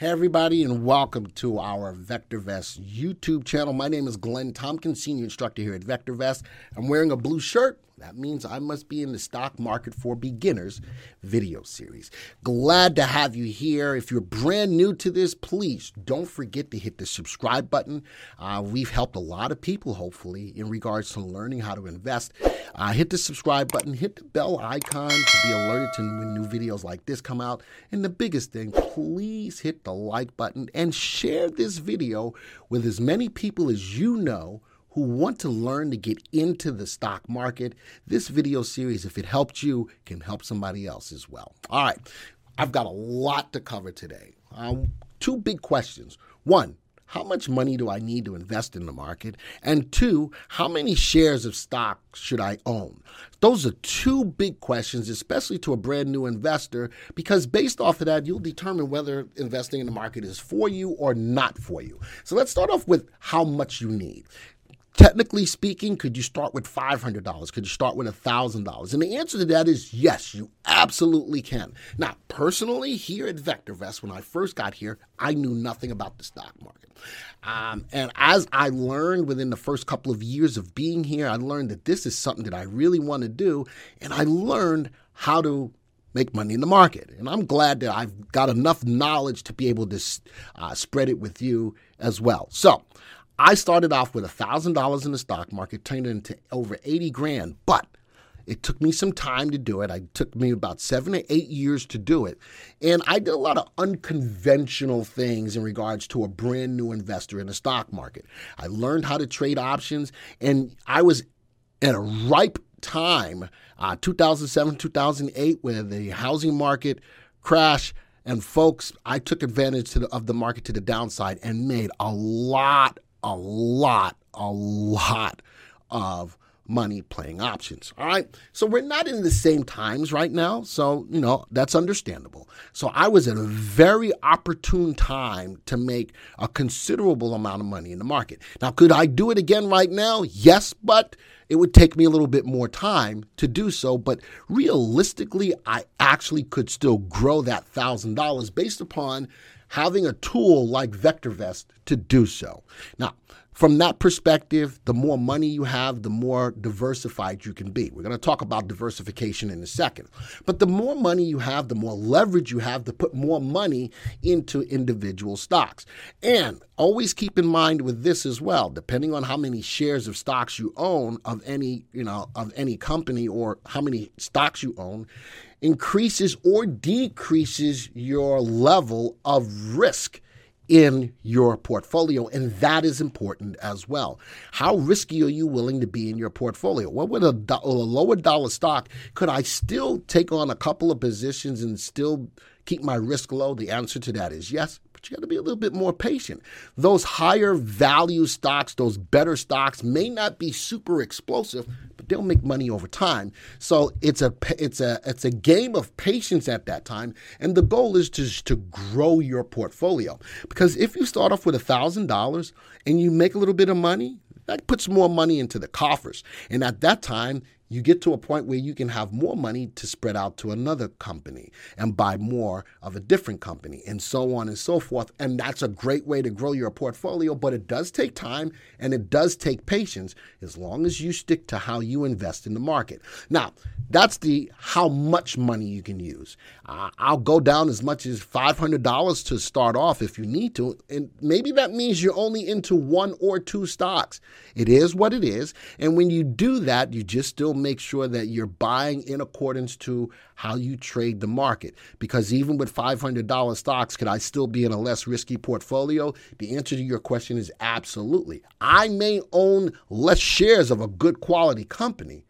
Hey, everybody, and welcome to our VectorVest YouTube channel. My name is Glenn Tompkins, Senior Instructor here at VectorVest. I'm wearing a blue shirt that means I must be in the stock market for beginners video series. Glad to have you here. If you're brand new to this, please don't forget to hit the subscribe button. Uh, we've helped a lot of people, hopefully, in regards to learning how to invest. Uh, hit the subscribe button, hit the bell icon to be alerted to when new videos like this come out. And the biggest thing, please hit the like button and share this video with as many people as you know who want to learn to get into the stock market, this video series, if it helped you, can help somebody else as well. All right, I've got a lot to cover today. Um, two big questions. One, how much money do I need to invest in the market? And two, how many shares of stock should I own? Those are two big questions, especially to a brand new investor, because based off of that, you'll determine whether investing in the market is for you or not for you. So let's start off with how much you need. Technically speaking, could you start with $500? Could you start with $1,000? And the answer to that is yes, you absolutely can. Now, personally, here at VectorVest, when I first got here, I knew nothing about the stock market. Um, and as I learned within the first couple of years of being here, I learned that this is something that I really want to do. And I learned how to make money in the market. And I'm glad that I've got enough knowledge to be able to uh, spread it with you as well. So, I started off with $1,000 in the stock market, turned it into over 80 grand, but it took me some time to do it. It took me about seven or eight years to do it. And I did a lot of unconventional things in regards to a brand new investor in the stock market. I learned how to trade options, and I was at a ripe time, uh, 2007, 2008, where the housing market crashed. And folks, I took advantage the, of the market to the downside and made a lot a lot, a lot of money playing options. All right. So we're not in the same times right now. So, you know, that's understandable. So I was at a very opportune time to make a considerable amount of money in the market. Now, could I do it again right now? Yes, but it would take me a little bit more time to do so. But realistically, I actually could still grow that $1,000 based upon having a tool like VectorVest to do so. Now, from that perspective, the more money you have, the more diversified you can be. We're going to talk about diversification in a second. But the more money you have, the more leverage you have to put more money into individual stocks. And always keep in mind with this as well, depending on how many shares of stocks you own of any, you know, of any company or how many stocks you own, increases or decreases your level of risk in your portfolio, and that is important as well. How risky are you willing to be in your portfolio? What would a, a lower dollar stock could I still take on a couple of positions and still keep my risk low? The answer to that is yes, but you got to be a little bit more patient. Those higher value stocks, those better stocks may not be super explosive, but they'll make money over time. So it's a it's a it's a game of patience at that time, and the goal is to to grow your portfolio. Because if you start off with a thousand dollars and you make a little bit of money, that puts more money into the coffers. And at that time, you get to a point where you can have more money to spread out to another company and buy more of a different company and so on and so forth. And that's a great way to grow your portfolio, but it does take time and it does take patience as long as you stick to how you invest in the market. Now, that's the how much money you can use. Uh, I'll go down as much as $500 to start off if you need to. And maybe that means you're only into one or two stocks. It is what it is. And when you do that, you just still make sure that you're buying in accordance to how you trade the market. Because even with $500 stocks, could I still be in a less risky portfolio? The answer to your question is absolutely. I may own less shares of a good quality company,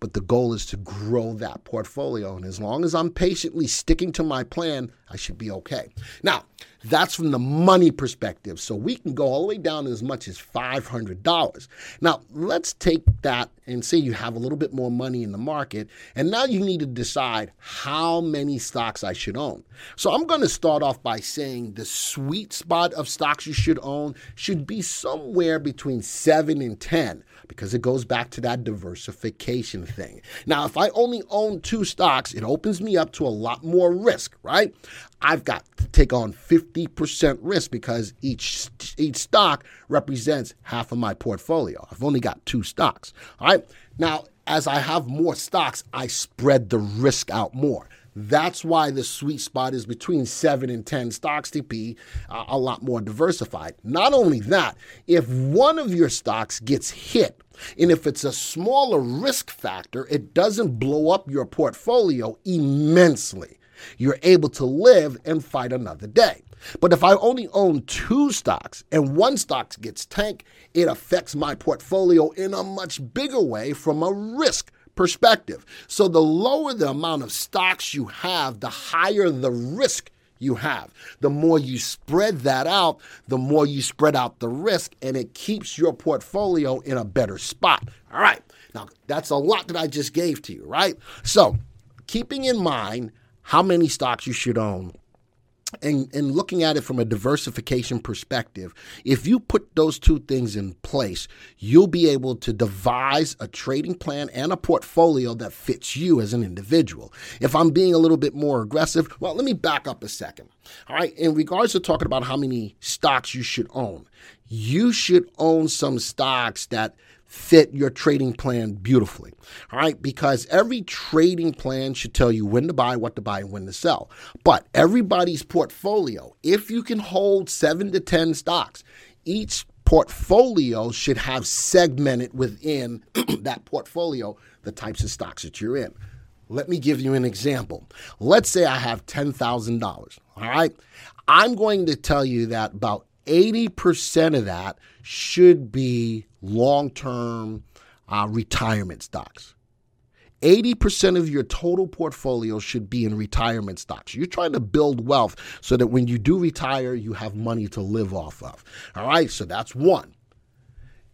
but the goal is to grow that portfolio. And as long as I'm patiently sticking to my plan, I should be okay. Now, That's from the money perspective. So we can go all the way down as much as $500. Now, let's take that and say you have a little bit more money in the market. And now you need to decide how many stocks I should own. So I'm going to start off by saying the sweet spot of stocks you should own should be somewhere between seven and 10 because it goes back to that diversification thing. Now, if I only own two stocks, it opens me up to a lot more risk, right? I've got to take on 50% risk because each each stock represents half of my portfolio. I've only got two stocks. All right. Now, as I have more stocks, I spread the risk out more. That's why the sweet spot is between seven and 10 stocks to be uh, a lot more diversified. Not only that, if one of your stocks gets hit, and if it's a smaller risk factor, it doesn't blow up your portfolio immensely. You're able to live and fight another day. But if I only own two stocks and one stock gets tanked, it affects my portfolio in a much bigger way from a risk perspective. So the lower the amount of stocks you have, the higher the risk you have. The more you spread that out, the more you spread out the risk, and it keeps your portfolio in a better spot. All right. Now, that's a lot that I just gave to you, right? So, keeping in mind how many stocks you should own and, and looking at it from a diversification perspective, if you put those two things in place, you'll be able to devise a trading plan and a portfolio that fits you as an individual. If I'm being a little bit more aggressive, well, let me back up a second. All right, in regards to talking about how many stocks you should own, you should own some stocks that fit your trading plan beautifully. All right, because every trading plan should tell you when to buy, what to buy, and when to sell. But everybody's portfolio, if you can hold seven to 10 stocks, each portfolio should have segmented within that portfolio the types of stocks that you're in. Let me give you an example. Let's say I have $10,000. All right. I'm going to tell you that about 80% of that should be long term uh, retirement stocks. 80% of your total portfolio should be in retirement stocks. You're trying to build wealth so that when you do retire, you have money to live off of. All right, so that's one.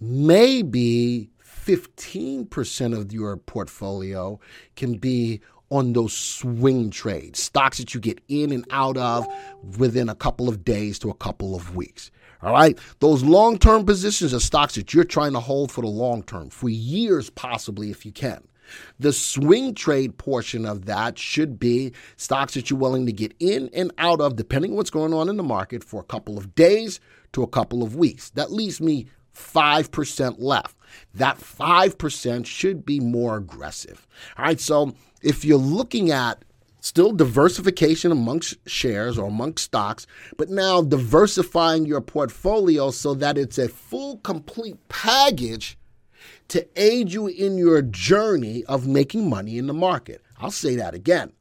Maybe 15% of your portfolio can be on those swing trades, stocks that you get in and out of within a couple of days to a couple of weeks. All right. Those long term positions are stocks that you're trying to hold for the long term, for years possibly, if you can. The swing trade portion of that should be stocks that you're willing to get in and out of, depending on what's going on in the market, for a couple of days to a couple of weeks. That leaves me 5% left. That 5% should be more aggressive. All right. So if you're looking at Still diversification amongst shares or amongst stocks, but now diversifying your portfolio so that it's a full, complete package to aid you in your journey of making money in the market. I'll say that again.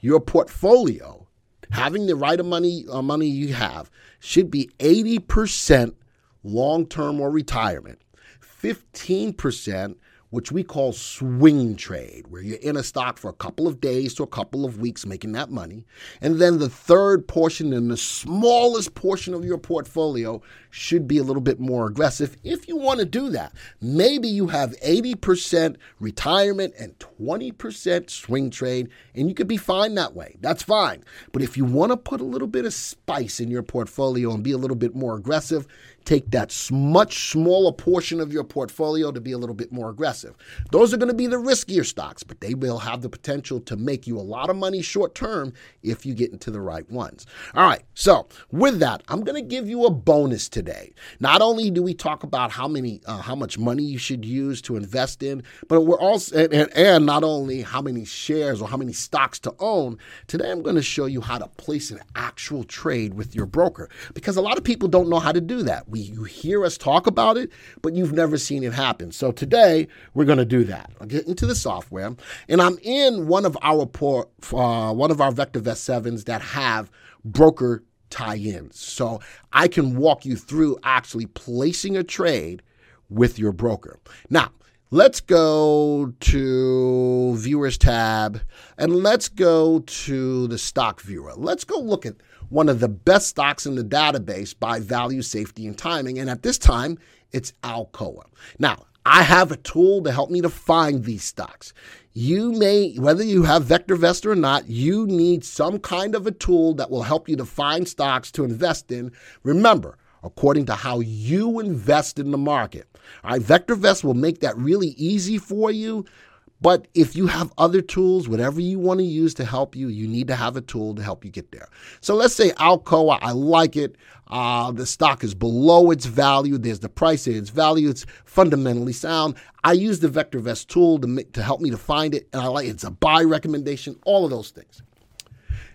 Your portfolio, having the right of money, uh, money you have, should be 80% long term or retirement, 15% which we call swing trade, where you're in a stock for a couple of days to a couple of weeks making that money. And then the third portion and the smallest portion of your portfolio should be a little bit more aggressive if you want to do that. Maybe you have 80% retirement and 20% swing trade, and you could be fine that way. That's fine. But if you want to put a little bit of spice in your portfolio and be a little bit more aggressive, take that much smaller portion of your portfolio to be a little bit more aggressive. Those are going to be the riskier stocks, but they will have the potential to make you a lot of money short term if you get into the right ones. All right, so with that, I'm going to give you a bonus today. Not only do we talk about how many, uh, how much money you should use to invest in, but we're also, and, and, and not only how many shares or how many stocks to own. Today, I'm going to show you how to place an actual trade with your broker because a lot of people don't know how to do that. We you hear us talk about it, but you've never seen it happen. So today we're going to do that. I'll get into the software, and I'm in one of our poor, uh, one of our VectorVest sevens that have broker tie-ins. So I can walk you through actually placing a trade with your broker. Now, let's go to viewers tab and let's go to the stock viewer. Let's go look at one of the best stocks in the database by value, safety, and timing. And at this time, it's Alcoa. Now, I have a tool to help me to find these stocks. You may, whether you have VectorVest or not, you need some kind of a tool that will help you to find stocks to invest in. Remember, according to how you invest in the market. All right, VectorVest will make that really easy for you. But if you have other tools, whatever you want to use to help you, you need to have a tool to help you get there. So let's say Alcoa, I like it. Uh, the stock is below its value. There's the price at its value. It's fundamentally sound. I use the VectorVest tool to, to help me to find it, and I like it's a buy recommendation. All of those things.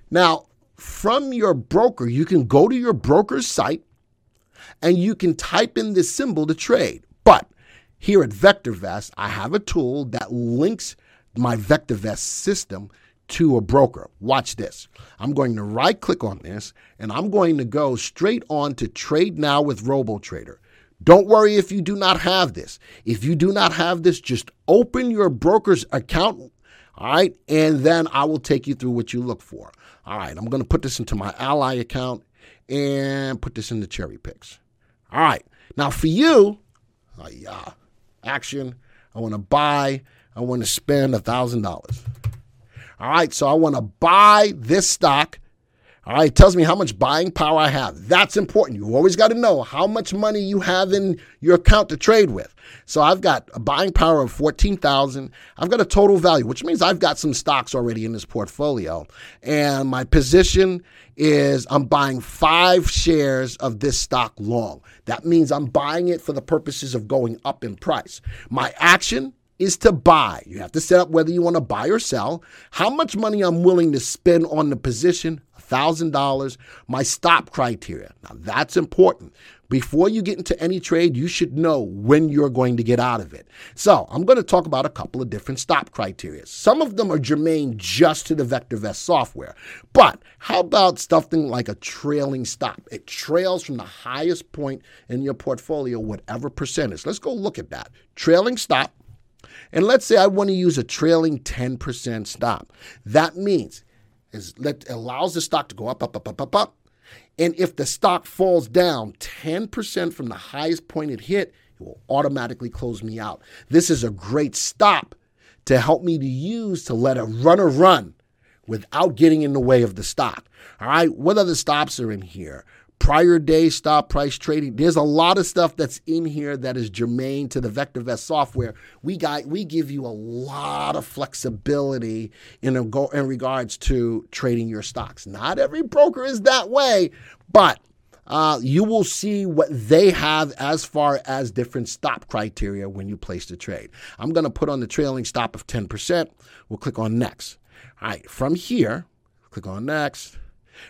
Now, from your broker, you can go to your broker's site and you can type in this symbol to trade. But here at VectorVest, I have a tool that links my VectorVest system to a broker. Watch this. I'm going to right click on this and I'm going to go straight on to Trade Now with RoboTrader. Don't worry if you do not have this. If you do not have this, just open your broker's account, all right, and then I will take you through what you look for. All right, I'm going to put this into my Ally account and put this into Cherry Picks. All right. Now for you, uh, yeah, action. I want to buy. I want to spend a thousand dollars. All right. So I want to buy this stock. All right. It tells me how much buying power I have. That's important. You always got to know how much money you have in your account to trade with. So I've got a buying power of 14,000. I've got a total value, which means I've got some stocks already in this portfolio. And my position is I'm buying five shares of this stock long. That means I'm buying it for the purposes of going up in price. My action is to buy. You have to set up whether you want to buy or sell, how much money I'm willing to spend on the position, $1,000, my stop criteria. Now, that's important. Before you get into any trade, you should know when you're going to get out of it. So, I'm going to talk about a couple of different stop criteria. Some of them are germane just to the VectorVest software. But how about something like a trailing stop? It trails from the highest point in your portfolio, whatever percentage. Let's go look at that. Trailing stop. And let's say I want to use a trailing 10% stop. That means is let allows the stock to go up, up, up, up, up, up. And if the stock falls down 10% from the highest point it hit, it will automatically close me out. This is a great stop to help me to use to let a runner run without getting in the way of the stock. All right, what other stops are in here? Prior day stop price trading. There's a lot of stuff that's in here that is germane to the VectorVest software. We got we give you a lot of flexibility in a go, in regards to trading your stocks. Not every broker is that way, but uh, you will see what they have as far as different stop criteria when you place the trade. I'm going to put on the trailing stop of 10%. We'll click on next. All right, from here, click on next.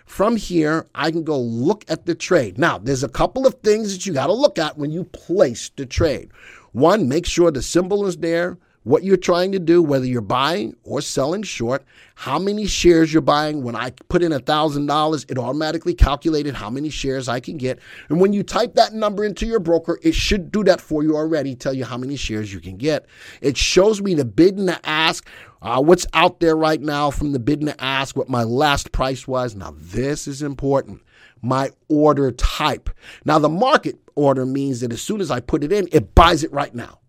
From here, I can go look at the trade. Now, there's a couple of things that you got to look at when you place the trade. One, make sure the symbol is there, what you're trying to do, whether you're buying or selling short, how many shares you're buying. When I put in $1,000, it automatically calculated how many shares I can get. And when you type that number into your broker, it should do that for you already, tell you how many shares you can get. It shows me the bid and the ask, uh, what's out there right now from the bid and the ask, what my last price was. Now, this is important. My order type. Now, the market order means that as soon as I put it in, it buys it right now.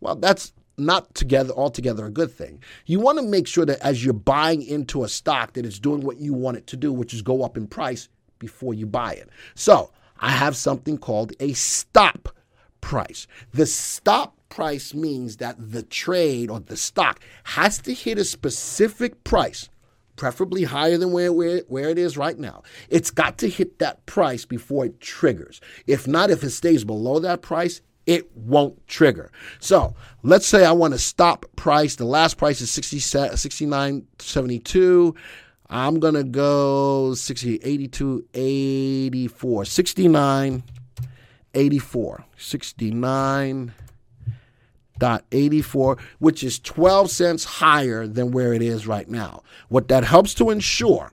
Well, that's not together altogether a good thing. You want to make sure that as you're buying into a stock that it's doing what you want it to do, which is go up in price before you buy it. So, I have something called a stop price. The stop price means that the trade or the stock has to hit a specific price, preferably higher than where, where, where it is right now. It's got to hit that price before it triggers. If not, if it stays below that price, it won't trigger. So let's say I want to stop price. The last price is 60, 69.72. I'm going to go 60, 82, 84, 69, 84, 69 84, which is 12 cents higher than where it is right now. What that helps to ensure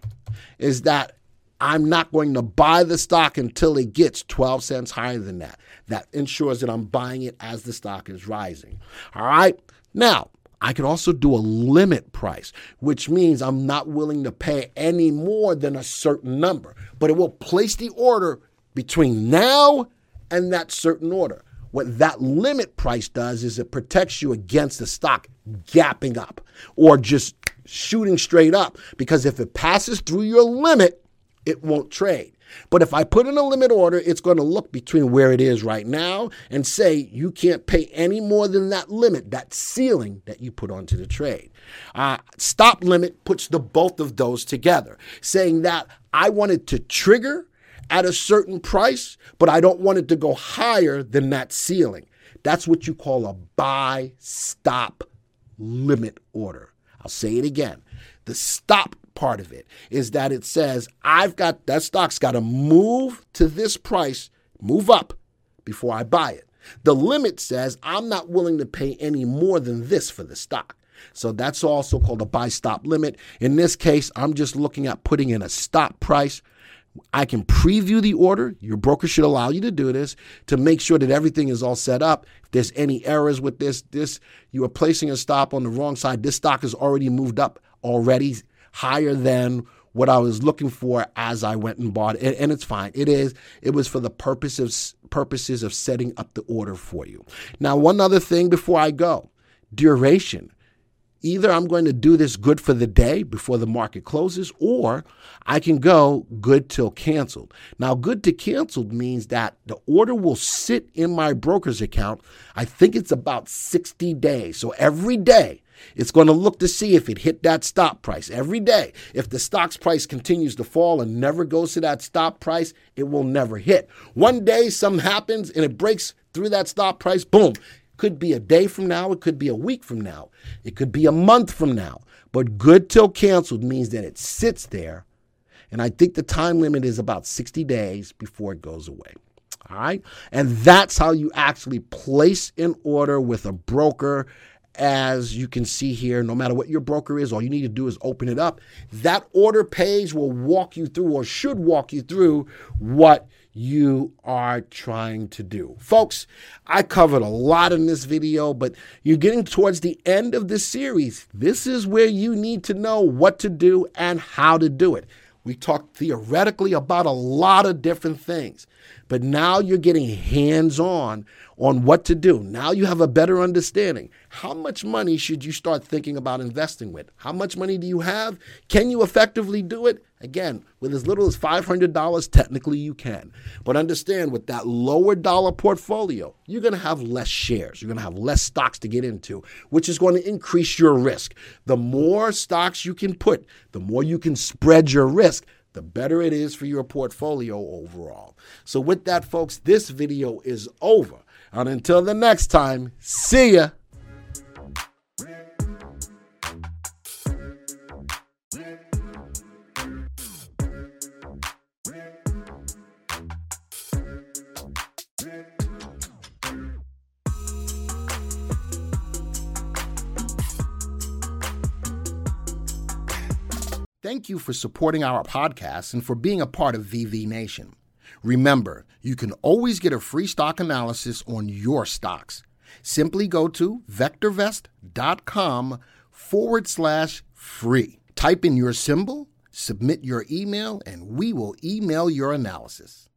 is that I'm not going to buy the stock until it gets 12 cents higher than that. That ensures that I'm buying it as the stock is rising. All right. Now, I could also do a limit price, which means I'm not willing to pay any more than a certain number, but it will place the order between now and that certain order. What that limit price does is it protects you against the stock gapping up or just shooting straight up because if it passes through your limit, it won't trade. But if I put in a limit order, it's going to look between where it is right now and say you can't pay any more than that limit, that ceiling that you put onto the trade. Uh, stop limit puts the both of those together, saying that I wanted to trigger at a certain price, but I don't want it to go higher than that ceiling. That's what you call a buy stop limit order. I'll say it again. The stop part of it is that it says, I've got that stock's got to move to this price, move up before I buy it. The limit says, I'm not willing to pay any more than this for the stock. So that's also called a buy stop limit. In this case, I'm just looking at putting in a stop price I can preview the order. Your broker should allow you to do this to make sure that everything is all set up. If there's any errors with this, this you are placing a stop on the wrong side. This stock has already moved up already higher than what I was looking for as I went and bought it. And it's fine. It is. It was for the purposes purposes of setting up the order for you. Now, one other thing before I go. Duration. Either I'm going to do this good for the day before the market closes, or I can go good till canceled. Now, good to canceled means that the order will sit in my broker's account. I think it's about 60 days. So every day, it's going to look to see if it hit that stop price every day. If the stock's price continues to fall and never goes to that stop price, it will never hit. One day something happens and it breaks through that stop price, boom, could be a day from now, it could be a week from now, it could be a month from now. But good till canceled means that it sits there. And I think the time limit is about 60 days before it goes away. All right. And that's how you actually place an order with a broker. As you can see here, no matter what your broker is, all you need to do is open it up. That order page will walk you through, or should walk you through, what you are trying to do. Folks, I covered a lot in this video, but you're getting towards the end of this series. This is where you need to know what to do and how to do it. We talked theoretically about a lot of different things, but now you're getting hands on on what to do. Now you have a better understanding. How much money should you start thinking about investing with? How much money do you have? Can you effectively do it? Again, with as little as $500, technically you can. But understand with that lower dollar portfolio, you're going to have less shares. You're going to have less stocks to get into, which is going to increase your risk. The more stocks you can put, the more you can spread your risk, the better it is for your portfolio overall. So, with that, folks, this video is over. And until the next time, see ya. Thank you for supporting our podcast and for being a part of VV Nation. Remember, you can always get a free stock analysis on your stocks. Simply go to vectorvest.com forward slash free. Type in your symbol, submit your email, and we will email your analysis.